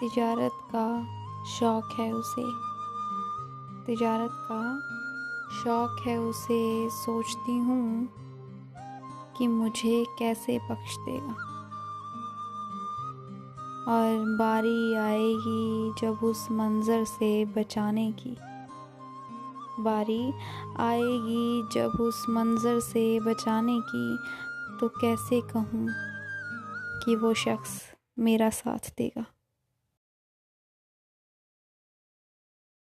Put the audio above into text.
तिजारत का शौक़ है उसे। तिजारत का शौक़ है उसे सोचती हूँ कि मुझे कैसे बख्श देगा। और बारी आएगी जब उस मंज़र से बचाने की। बारी आएगी जब उस मंज़र से बचाने की। तो कैसे कहूँ कि वो शख्स मेरा साथ देगा।